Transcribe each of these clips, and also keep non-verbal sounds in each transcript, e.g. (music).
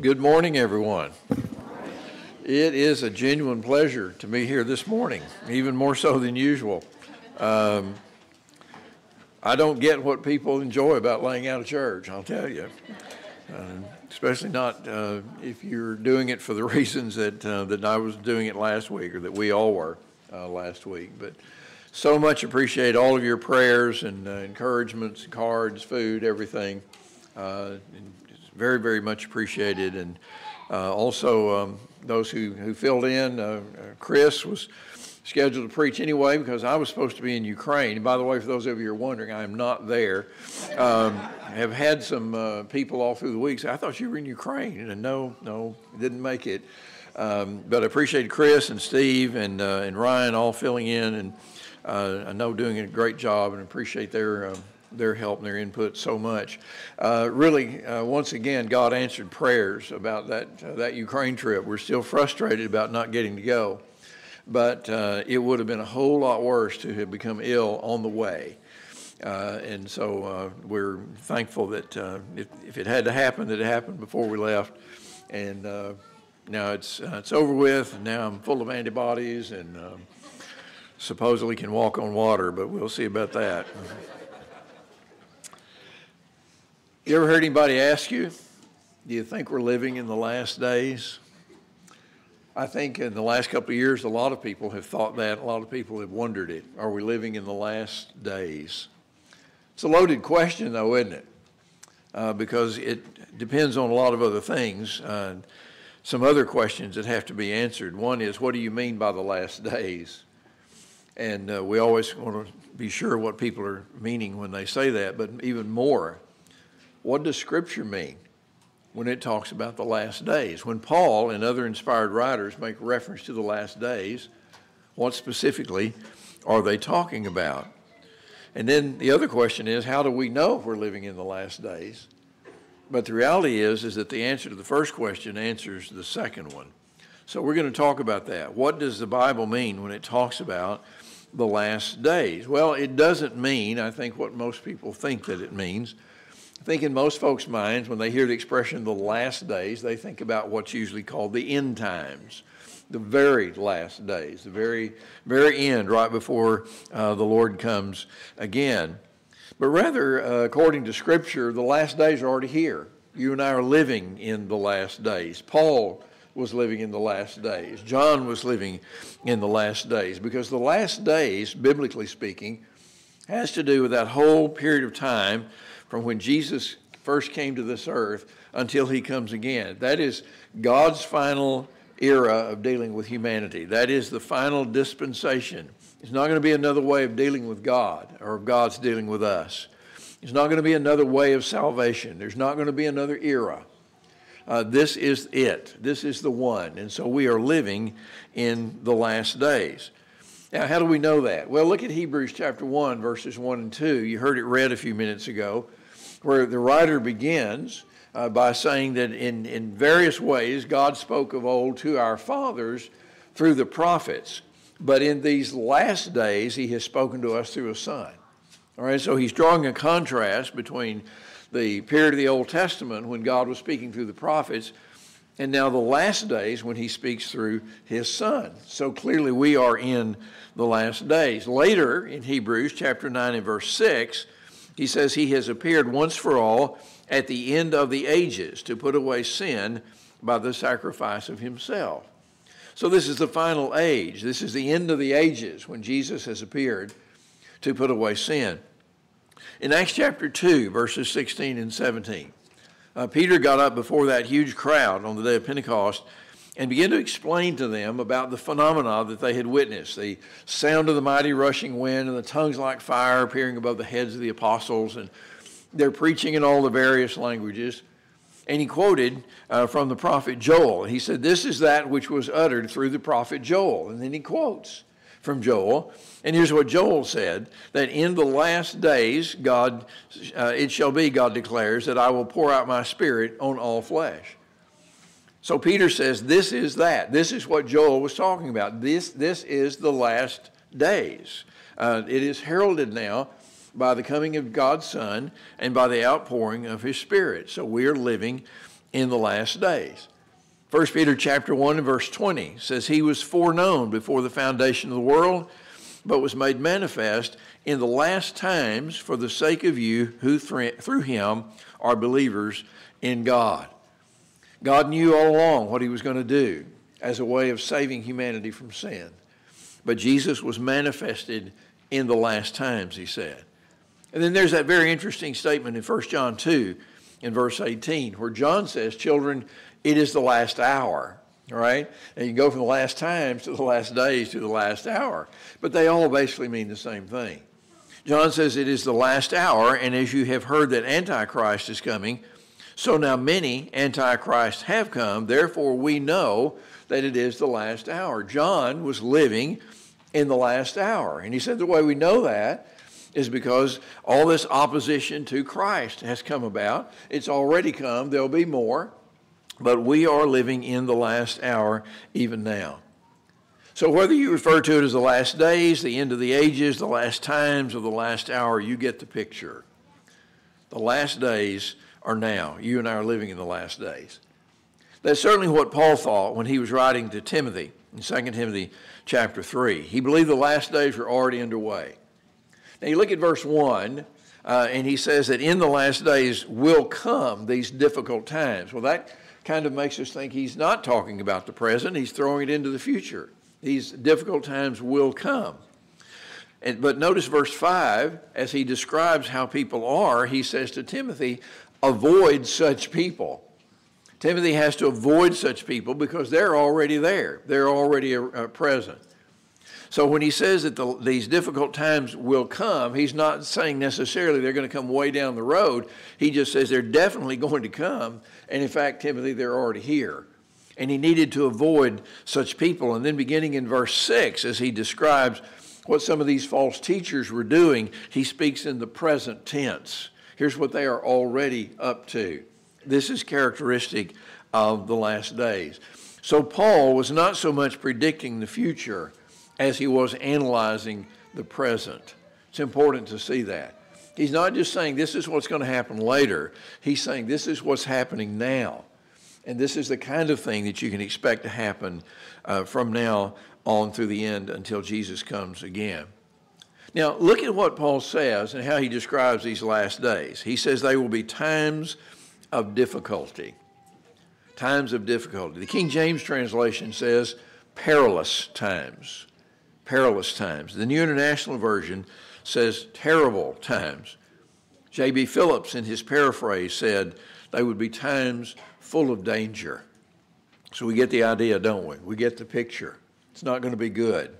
Good morning, everyone. It is a genuine pleasure to be here this morning, even more so than usual. Um, I don't get what people enjoy about laying out a church, I'll tell you. Uh, especially not uh, if you're doing it for the (laughs) reasons that, uh, that I was doing it last week or that we all were uh, last week. But so much appreciate all of your prayers and uh, encouragements, cards, food, everything. Uh, very, very much appreciated. And also, um, those who, who filled in. Uh, uh, Chris was scheduled to preach anyway because I was supposed to be in Ukraine. And by the way, for those of you who are wondering, I am not there. Um, have had some uh, people all through the week say, I thought you were in Ukraine. And no, no, didn't make it. Um, but I appreciate Chris and Steve and, uh, and Ryan all filling in. And uh, I know doing a great job and appreciate their um, their help and their input so much. Uh, really, uh, once again, God answered prayers about that, uh, that Ukraine trip. We're still frustrated about not getting to go, but uh, it would have been a whole lot worse to have become ill on the way. Uh, and so uh, we're thankful that if, if, it had to happen, that it happened before we left. And now it's, it's over with, and now I'm full of antibodies and um, supposedly can walk on water, but we'll see about that. You ever heard anybody ask you, do you think we're living in the last days? I think in the last couple of years, a lot of people have thought that. A lot of people have wondered it. Are we living in the last days? It's a loaded question, though, isn't it? Uh, because it depends on a lot of other things. Uh, some other questions that have to be answered. One is, what do you mean by the last days? And uh, we always want to be sure what people are meaning when they say that, but even more, what does Scripture mean when it talks about the last days? When Paul and other inspired writers make reference to the last days, what specifically are they talking about? And then the other question is, how do we know we're living in the last days? But the reality is, is that the answer to the first question answers the second one. So we're going to talk about that. What does the Bible mean when it talks about the last days? Well, it doesn't mean, I think, what most people think that it means. I think in most folks' minds, when they hear the expression the last days, they think about what's usually called the end times, the very last days, the very, very end, right before uh, the Lord comes again. But rather, uh, according to Scripture, the last days are already here. You and I are living in the last days. Paul was living in the last days. John was living in the last days because the last days, biblically speaking, has to do with that whole period of time from when Jesus first came to this earth until he comes again. That is God's final era of dealing with humanity. That is the final dispensation. It's not going to be another way of dealing with God or of God's dealing with us. It's not going to be another way of salvation. There's not going to be another era. Uh, this is it. This is the one. And so we are living in the last days. Now, how do we know that? Well, look at Hebrews chapter 1, verses 1 and 2. You heard it read a few minutes ago where the writer begins uh, by saying that in, in various ways God spoke of old to our fathers through the prophets, but in these last days he has spoken to us through a son. All right, so he's drawing a contrast between the period of the Old Testament when God was speaking through the prophets and now the last days when he speaks through his son. So clearly we are in the last days. Later in Hebrews chapter 9 and verse 6, he says he has appeared once for all at the end of the ages to put away sin by the sacrifice of himself. So this is the final age. This is the end of the ages when Jesus has appeared to put away sin. In Acts chapter 2, verses 16 and 17, uh, Peter got up before that huge crowd on the day of Pentecost and began to explain to them about the phenomena that they had witnessed the sound of the mighty rushing wind and the tongues like fire appearing above the heads of the apostles, and they're preaching in all the various languages. And he quoted uh, from the prophet Joel. He said, This is that which was uttered through the prophet Joel. And then he quotes from Joel. And here's what Joel said that in the last days, God, uh, it shall be, God declares, that I will pour out my spirit on all flesh. So Peter says, This is that. This is what Joel was talking about. This, this is the last days. Uh, it is heralded now by the coming of God's Son and by the outpouring of His Spirit. So we are living in the last days. 1 Peter chapter 1 and verse 20 says, He was foreknown before the foundation of the world, but was made manifest in the last times for the sake of you who through him are believers in God. God knew all along what he was going to do as a way of saving humanity from sin. But Jesus was manifested in the last times, he said. And then there's that very interesting statement in 1 John 2 in verse 18 where John says, Children, it is the last hour. All right? And you go from the last times to the last days to the last hour. But they all basically mean the same thing. John says it is the last hour, and as you have heard that Antichrist is coming, so now many Antichrists have come, therefore we know that it is the last hour. John was living in the last hour. And he said the way we know that is because all this opposition to Christ has come about. It's already come, there'll be more, but we are living in the last hour even now. So, whether you refer to it as the last days, the end of the ages, the last times, or the last hour, you get the picture. The last days are now. You and I are living in the last days. That's certainly what Paul thought when he was writing to Timothy in 2 Timothy chapter 3. He believed the last days were already underway. Now, you look at verse 1, uh, and he says that in the last days will come these difficult times. Well, that kind of makes us think he's not talking about the present, he's throwing it into the future. These difficult times will come. And, but notice verse 5, as he describes how people are, he says to Timothy, avoid such people. Timothy has to avoid such people because they're already there, they're already uh, present. So when he says that the, these difficult times will come, he's not saying necessarily they're going to come way down the road. He just says they're definitely (laughs) going to come. And in fact, Timothy, they're already here and he needed to avoid such people. And then, beginning in verse 6, as he describes what some of these false teachers were doing, he speaks in the present tense. Here's what they are already up to. This is characteristic of the last days. So, Paul was not so much predicting the future as he was analyzing the present. It's important to see that. He's not just saying this is what's going to happen later, he's saying this is what's happening now. And this is the kind of thing that you can expect to happen uh, from now on through the end until Jesus comes again. Now, look at what Paul says and how he describes these last days. He says they will be times of difficulty. Times of difficulty. The King James translation says perilous times. Perilous times. The New International Version says terrible times. J.B. Phillips, in his paraphrase, said they would be times full of danger. So we get the idea, don't we? We get the picture. It's not going to be good.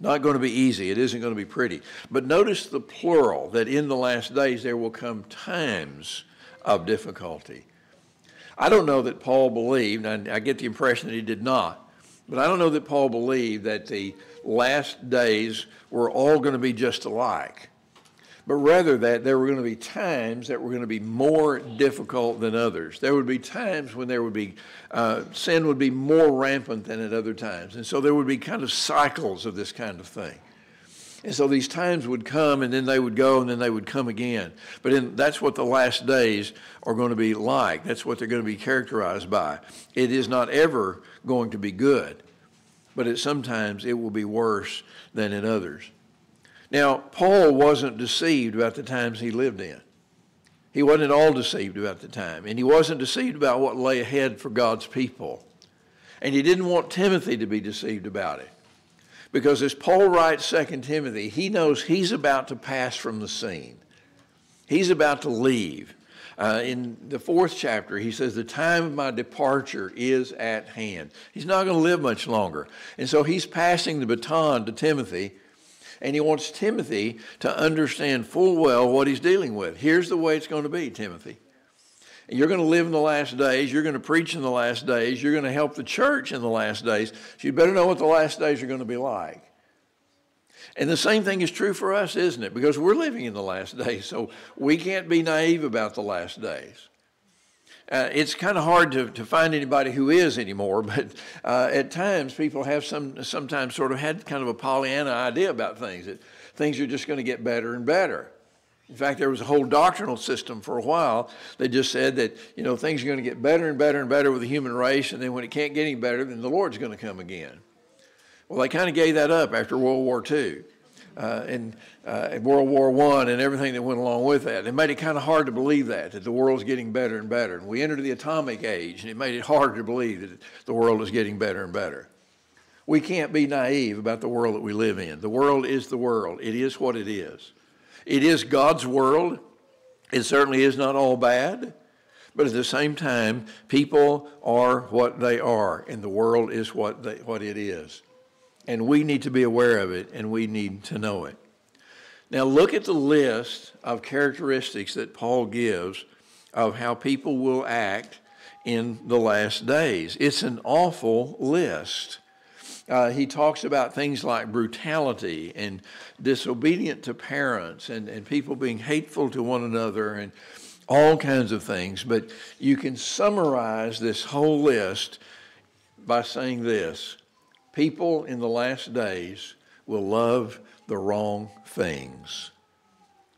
Not going to be easy. It isn't going to be pretty. But notice the plural that in the last days there will come times of difficulty. I don't know that Paul believed, and I get the impression that he did not, but I don't know that Paul believed that the last days were all going to be just alike but rather that there were going to be times that were going to be more difficult than others. There would be times when there would be, uh, sin would be more rampant than at other times. And so there would be kind of cycles of this kind of thing. And so these times would come and then they would go and then they would come again. But in, that's what the last days are going to be like. That's what they're going to be characterized by. It is not ever going to be good, but it, sometimes it will be worse than in others. Now, Paul wasn't deceived about the times he lived in. He wasn't at all deceived about the time, and he wasn't deceived about what lay ahead for God's people. And he didn't want Timothy to be deceived about it. Because as Paul writes 2 Timothy, he knows he's about to pass from the scene. He's about to leave. Uh, in the fourth chapter, he says, The time of my departure is at hand. He's not going to live much longer. And so he's passing the baton to Timothy and he wants Timothy to understand full well what he's dealing with. Here's the way it's going to be, Timothy. You're going to live in the last days. You're going to preach in the last days. You're going to help the church in the last days. So you better know what the last days are going to be like. And the same thing is true for us, isn't it? Because we're living in the last days, so we can't be naive about the last days. Uh, it's kind of hard to, to find anybody who is anymore, (laughs) but uh, at times people have some sometimes sort of had kind of a Pollyanna idea about things that things are just going to get better and better. In fact, there was a whole doctrinal system for a while that just said that, you know, things are going to get better and better and better with the human race, and then when it can't get any better, then the Lord's going to come again. Well, they kind of gave that up after World War II uh, uh, World War I and everything that went along with that. It made it kind of hard to believe that, that the world's getting better and better. And we entered the atomic age, and it made it hard to believe that the world is getting better and better. We can't be naive about the world that we live in. The world is the world, it is what it is. It is God's world. It certainly is not all bad. But at the same time, people are what they are, and the world is what, they, what it is. And we need to be aware of it, and we need to know it. Now, look at the list of characteristics that Paul gives of how people will act in the last days. It's an awful list. Uh, he talks about things like brutality and disobedient to parents and, and people being hateful to one another and all kinds of things. But you can summarize this whole list by saying this people in the last days will love the wrong things.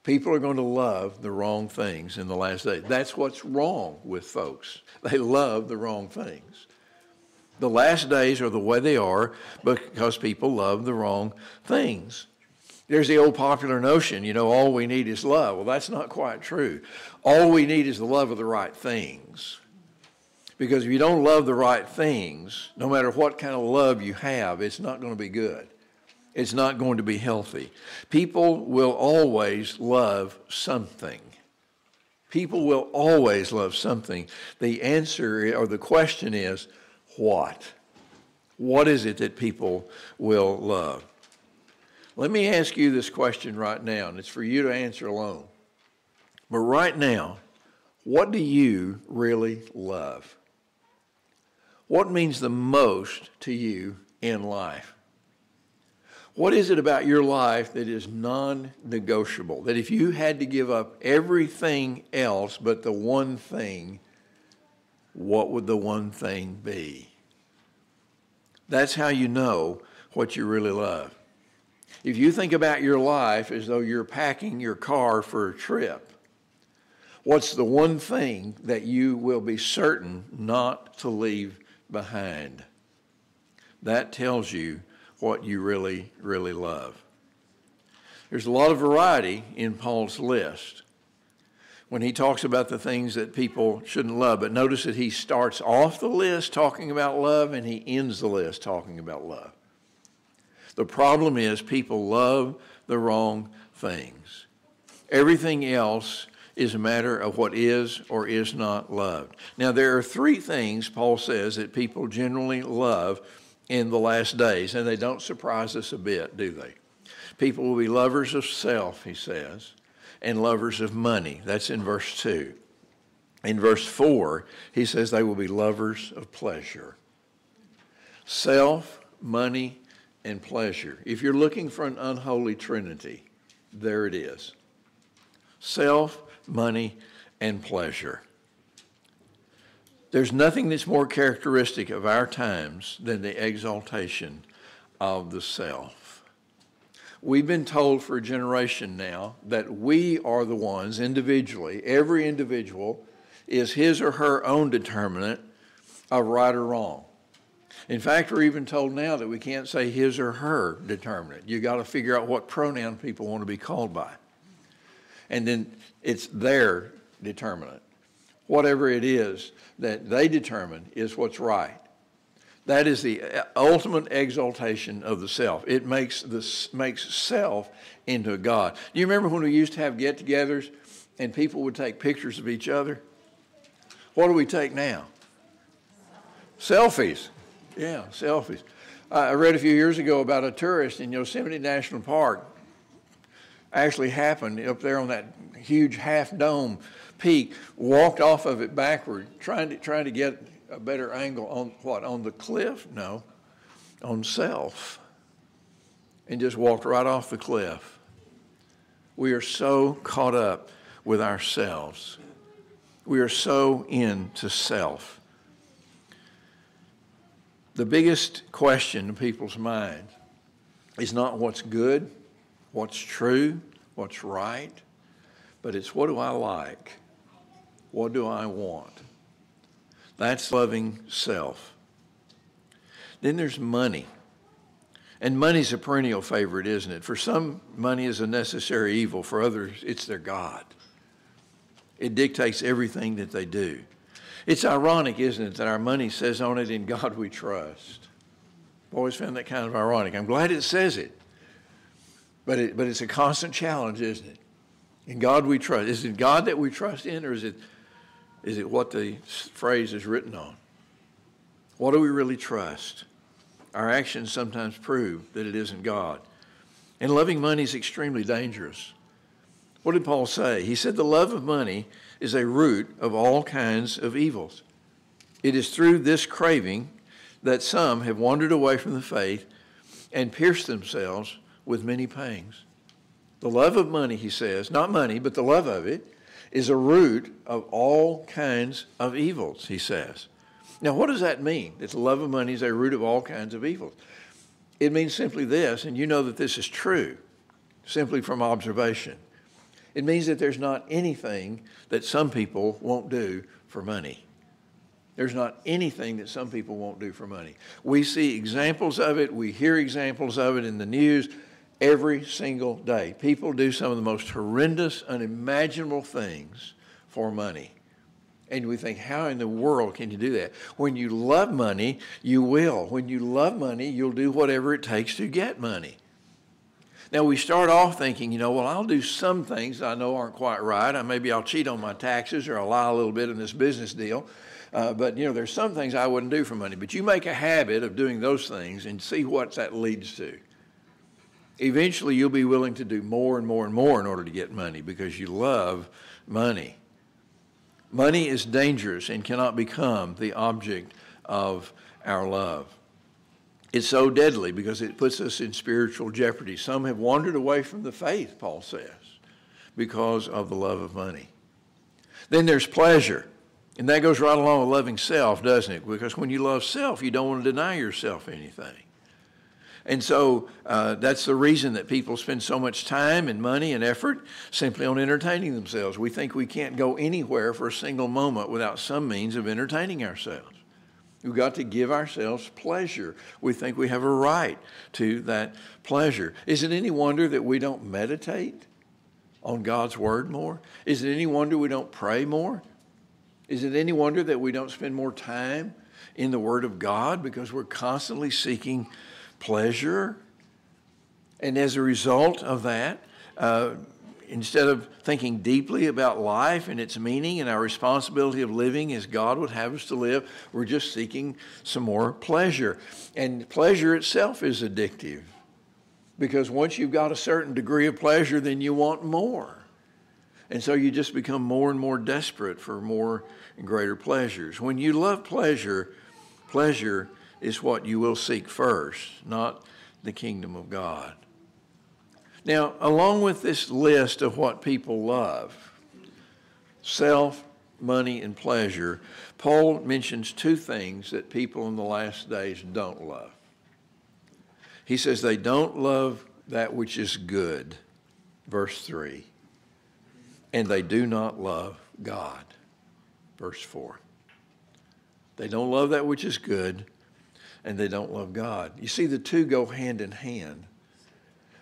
People are going to love the wrong things in the last days. That's what's wrong with folks. They love the wrong things. The last days are the way they are because people love the wrong things. There's the old popular notion, you know, all we need is love. Well, that's not quite true. All we need is the love of the right things. Because if you don't love the right things, no matter what kind of love you have, it's not going to be good. It's not going to be healthy. People will always love something. People will always love something. The answer or the question is, what? What is it that people will love? Let me ask you this question right now, and it's for you to answer alone. But right now, what do you really love? What means the most to you in life? What is it about your life that is non negotiable? That if you had to give up everything else but the one thing, what would the one thing be? That's how you know what you really love. If you think about your life as though you're packing your car for a trip, what's the one thing that you will be certain not to leave behind? That tells you what you really, really love. There's a lot of variety in Paul's list when he talks about the things that people shouldn't love. But notice that he starts off the list talking about love and he ends the list talking about love. The problem is people love the wrong things. Everything else is a matter of what is or is not loved. Now, there are three things, Paul says, that people generally love in the last days, and they don't surprise us a bit, do they? People will be lovers of self, he says and lovers of money. That's in verse 2. In verse 4, he says they will be lovers of pleasure. Self, money, and pleasure. If you're looking for an unholy trinity, there it is self, money, and pleasure. There's nothing that's more characteristic of our times than the exaltation of the self. We've been told for a generation now that we are the ones individually, every individual is his or her own determinant of right or wrong. In fact, we're even told now that we can't say his or her determinant. You got to figure out what pronoun people want to be called by. And then it's their determinant. Whatever it is that they determine is what's right. That is the ultimate exaltation of the self. It makes this makes self into a God. Do you remember when we used to have get-togethers and people would take pictures of each other? What do we take now? Selfies. Yeah, selfies. I read a few years ago about a tourist in Yosemite National Park. Actually happened up there on that huge half dome peak, walked off of it backward, trying to trying to get a better angle on what? On the cliff? No, on self. And just walked right off the cliff. We are so caught up with ourselves. We are so into self. The biggest question in people's minds is not what's good, what's true, what's right, but it's what do I like? What do I want? That's loving self. Then there's money. And money's a perennial favorite, isn't it? For some, money is a necessary evil. For others, it's their God. It dictates everything that they do. It's ironic, isn't it, that our money says on it, In God we trust. I've always found that kind of ironic. I'm glad it says it. But, it, but it's a constant challenge, isn't it? In God we trust. Is it God that we trust in, or is it, is it what the phrase is written on? What do we really trust? Our actions sometimes prove that it isn't God. And loving money is extremely dangerous. What did Paul say? He said the love of money is a root of all kinds of evils. It is through this craving that some have wandered away from the faith and pierced themselves with many pangs. The love of money, he says, not money, but the love of it, is a root of all kinds of evils, he says. Now, what does that mean? That the love of money is a root of all kinds of evils. It means simply this, and you know that this is true, simply from observation. It means that there's not anything that some people won't do for money. There's not anything that some people won't do for money. We see examples of it, we hear examples of it in the news every single day. People do some of the most horrendous, unimaginable things for money. And we think, how in the world can you do that? When you love money, you will. When you love money, you'll do whatever it takes to get money. Now, we start off thinking, you know, well, I'll do some things I know aren't quite right. Maybe I'll cheat on my taxes or I'll lie a little bit in this business deal. Uh, but, you know, there's some things I wouldn't do for money. But you make a habit of doing those things and see what that leads to. Eventually, you'll be willing to do more and more and more in order to get money because you love money. Money is dangerous and cannot become the object of our love. It's so deadly because it puts us in spiritual jeopardy. Some have wandered away from the faith, Paul says, because of the love of money. Then there's pleasure. And that goes right along with loving self, doesn't it? Because when you love self, you don't want to deny yourself anything. And so uh, that's the reason that people spend so much time and money and effort simply on entertaining themselves. We think we can't go anywhere for a single moment without some means of entertaining ourselves. We've got to give ourselves pleasure. We think we have a right to that pleasure. Is it any wonder that we don't meditate on God's Word more? Is it any wonder we don't pray more? Is it any wonder that we don't spend more time in the Word of God because we're constantly seeking pleasure? And as a result of that, uh, instead of thinking deeply about life and its meaning and our responsibility of living as God would have us to live, we're just seeking some more pleasure. And pleasure itself is addictive because once you've got a certain degree of pleasure, then you want more. And so you just become more and more desperate for more and greater pleasures. When you love pleasure, pleasure is what you will seek first, not the kingdom of God. Now, along with this list of what people love self, money, and pleasure Paul mentions two things that people in the last days don't love. He says they don't love that which is good, verse 3, and they do not love God, verse 4. They don't love that which is good, and they don't love God. You see, the two go hand in hand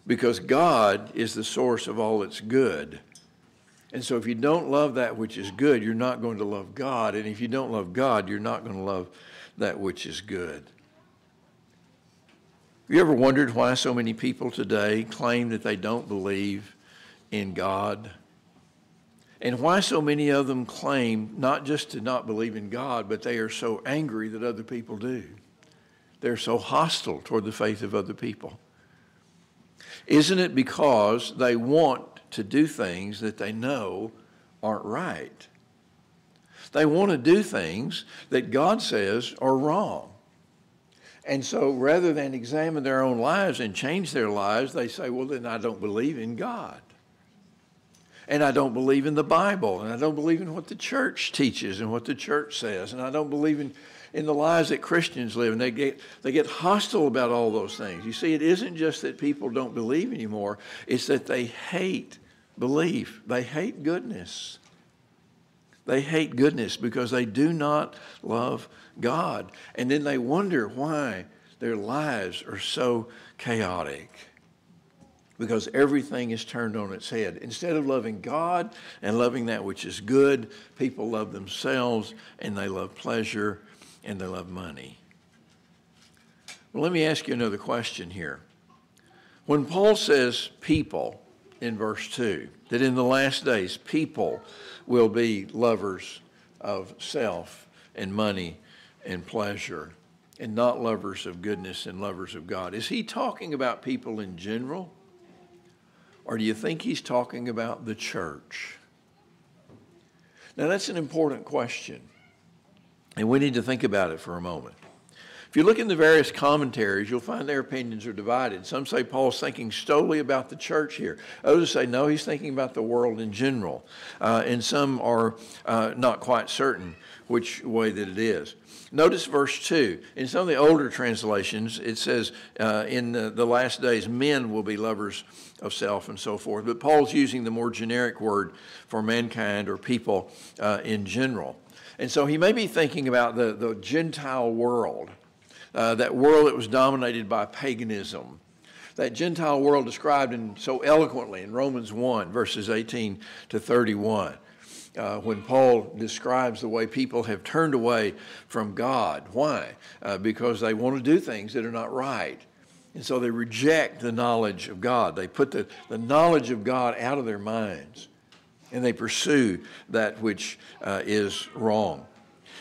because God is the source of all that's good. And so if you don't love that which is good, you're not going to love God. And if you don't love God, you're not going to love that which is good. Have you ever wondered why so many people today claim that they don't believe in God? And why so many of them claim not just to not believe in God, but they are so angry that other people do? They're so hostile toward the faith of other people. Isn't it because they want to do things that they know aren't right? They want to do things that God says are wrong. And so rather than examine their own lives and change their lives, they say, well, then I don't believe in God. And I don't believe in the Bible. And I don't believe in what the church teaches and what the church says. And I don't believe in in the lives that Christians live, and they get, they get hostile about all those things. You see, it isn't just that people don't believe anymore, it's that they hate belief. They hate goodness. They hate goodness because they do not love God. And then they wonder why their lives are so chaotic because everything is turned on its head. Instead of loving God and loving that which is good, people love themselves and they love pleasure and they love money. Well, let me ask you another question here. When Paul says people in verse 2, that in the last days people will be lovers of self and money and pleasure and not lovers of goodness and lovers of God. Is he talking about people in general? Or do you think he's talking about the church? Now, that's an important question, and we need to think about it for a moment. If you look in the various commentaries, you'll find their opinions are divided. Some say Paul's thinking solely about the church here. Others say no, he's thinking about the world in general. Uh, and some are uh, not quite certain which way that it is. Notice verse 2. In some of the older translations, it says, uh, in the, the, last days, men will be lovers of self and so forth. But Paul's using the more generic word for mankind or people uh, in general. And so he may be thinking about the, the Gentile world uh, that world that was dominated by paganism. That Gentile world described in, so eloquently in Romans 1, verses 18 to 31. Uh, when Paul describes the way people have turned away from God. Why? Uh, because they want to do things that are not right. And so they reject the knowledge of God. They put the, the knowledge of God out of their minds and they pursue that which uh, is wrong.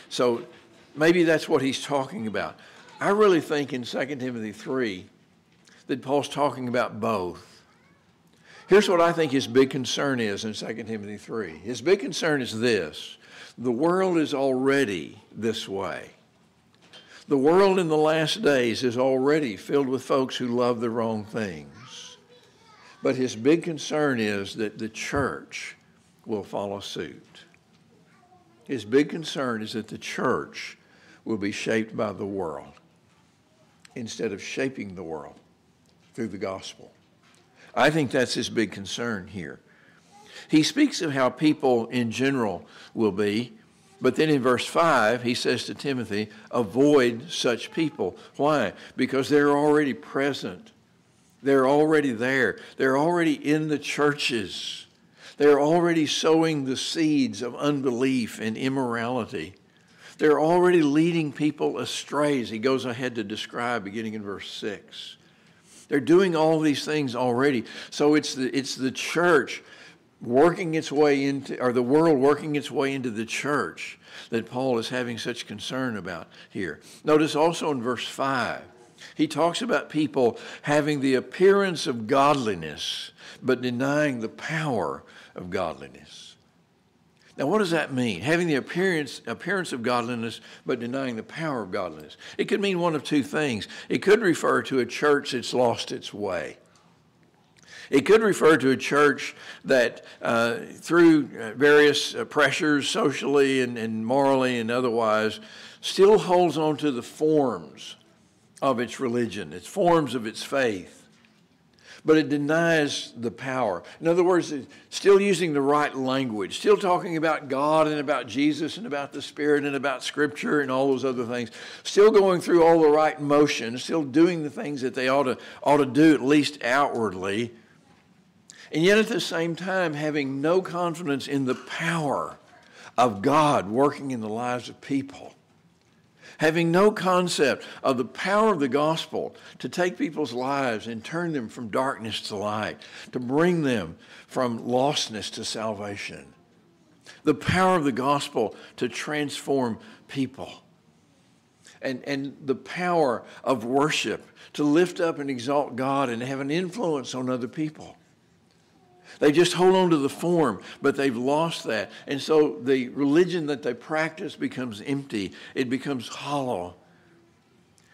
So maybe that's what he's talking about. I really think in 2 Timothy 3 that Paul's talking about both. Here's what I think his big concern is in 2 Timothy 3. His big concern is this the world is already this way. The world in the last days is already filled with folks who love the wrong things. But his big concern is that the church will follow suit. His big concern is that the church will be shaped by the world instead of shaping the world through the gospel. I think that's his big concern here. He speaks of how people in general will be, but then in verse 5, he says to Timothy, avoid such people. Why? Because they're already present. They're already there. They're already in the churches. They're already sowing the seeds of unbelief and immorality. They're already leading people astray, as he goes ahead to describe beginning in verse 6. They're doing all these things already. So it's the, it's the church working its way into, or the world working its way into the church that Paul is having such concern about here. Notice also in verse 5, he talks about people having the appearance of godliness, but denying the power of godliness. Now, what does that mean? Having the appearance, appearance of godliness, but denying the power of godliness. It could mean one of two things. It could refer to a church that's lost its way. It could refer to a church that, uh, through uh, various uh, pressures, socially and, and morally and otherwise, still holds on to the forms of its religion, its forms of its faith but it denies the power. In other words, still using the right language, still talking about God and about Jesus and about the Spirit and about Scripture and all those other things, still going through all the right motions, still doing the things that they ought to, ought to do, at least outwardly, and yet at the same time having no confidence in the power of God working in the lives of people having no concept of the power of the gospel to take people's lives and turn them from darkness to light, to bring them from lostness to salvation. The power of the gospel to transform people. And, and the power of worship to lift up and exalt God and have an influence on other people. They just hold on to the form, but they've lost that. And so the religion that they practice becomes empty, it becomes hollow.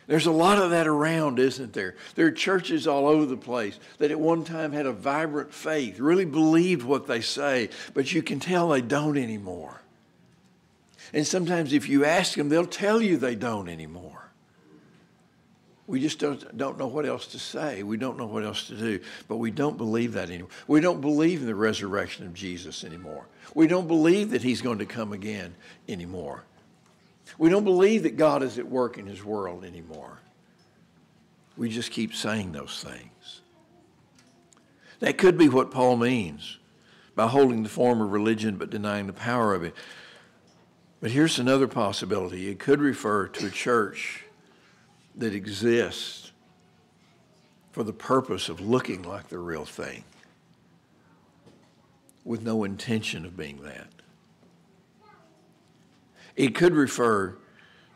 There's a lot of that around, isn't there? There are churches all over the place that at one time had a vibrant faith, really believed what they say, but you can tell they don't anymore. And sometimes if you ask them, they'll tell you they don't anymore. We just don't, don't know what else to say. We don't know what else to do. But we don't believe that anymore. We don't believe in the resurrection of Jesus anymore. We don't believe that he's going to come again anymore. We don't believe that God is at work in his world anymore. We just keep saying those things. That could be what Paul means by holding the form of religion but denying the power of it. But here's another possibility it could refer to a church that exists for the purpose of looking like the real thing with no intention of being that. It could refer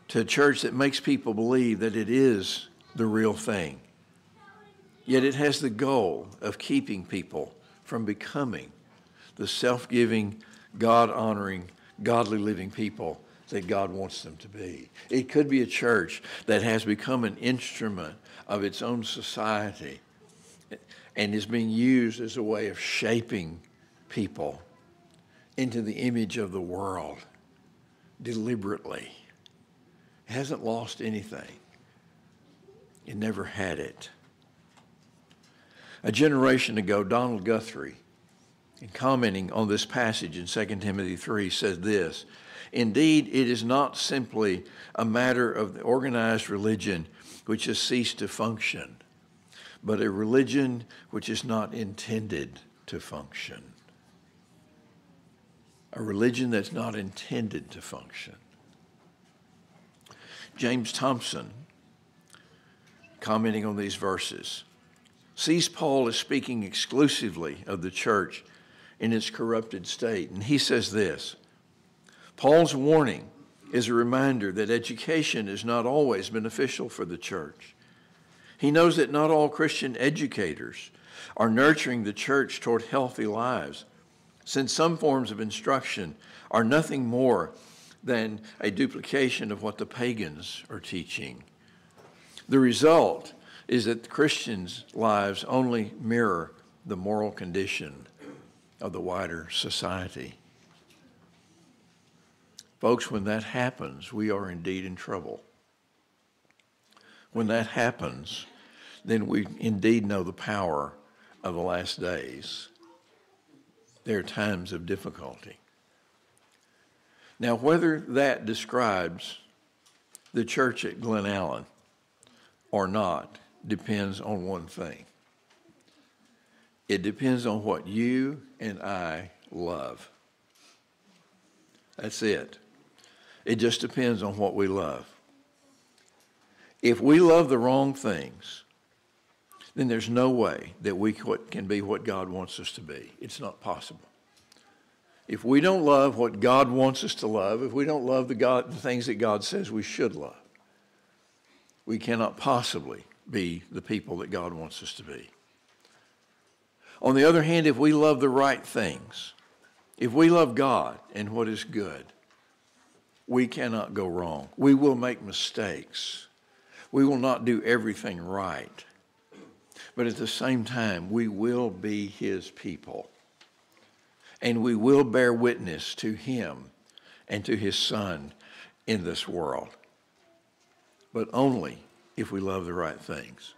to a church that makes people believe that it is the real thing. Yet it has the goal of keeping people from becoming the self giving, God honoring, godly living people that God wants them to be. It could be a church that has become an instrument of its own society and is being used as a way of shaping people into the image of the world deliberately. It hasn't lost anything. It never had it. A generation ago, Donald Guthrie, in commenting on this passage in 2 Timothy 3, said this Indeed, it is not simply a matter of the organized religion which has ceased to function, but a religion which is not intended to function. A religion that's not intended to function. James Thompson, commenting on these verses, sees Paul as speaking exclusively of the church in its corrupted state. And he says this Paul's warning is a reminder that education is not always beneficial for the church. He knows that not all Christian educators are nurturing the church toward healthy lives, since some forms of instruction are nothing more than a duplication of what the pagans are teaching. The result is that Christians' lives only mirror the moral condition of the wider society. Folks, when that happens, we are indeed in trouble. When that happens, then we indeed know the power of the last days. There are times of difficulty. Now, whether that describes the church at Glen Allen or not depends on one thing. It depends on what you and I love. That's it. It just depends on what we love. If we love the wrong things, then there's no way that we can be what God wants us to be. It's not possible. If we don't love what God wants us to love, if we don't love the, God, the things that God says we should love, we cannot possibly be the people that God wants us to be. On the other hand, if we love the right things, if we love God and what is good, we cannot go wrong. We will make mistakes. We will not do everything right. But at the same time, we will be His people. And we will bear witness to Him and to His Son in this world. But only if we love the right things.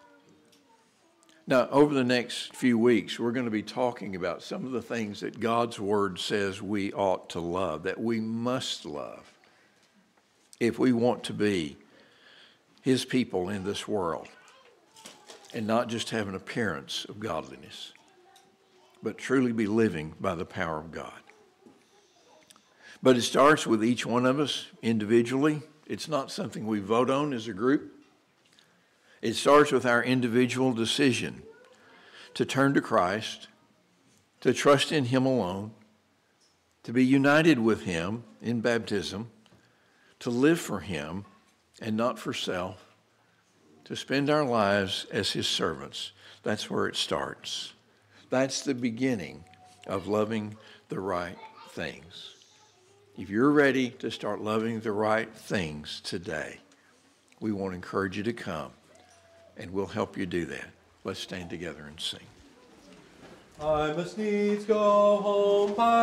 Now, over the next few weeks, we're going to be talking about some of the things that God's Word says we ought to love, that we must love if we want to be His people in this world and not just have an appearance of godliness, but truly be living by the power of God. But it starts with each one of us individually. It's not something we vote on as a group. It starts with our individual decision to turn to Christ, to trust in Him alone, to be united with Him in baptism, to live for Him and not for self, to spend our lives as His servants. That's where it starts. That's the beginning of loving the right things. If you're ready to start loving the right things today, we want to encourage you to come and we'll help you do that. Let's stand together and sing. I must needs go home by the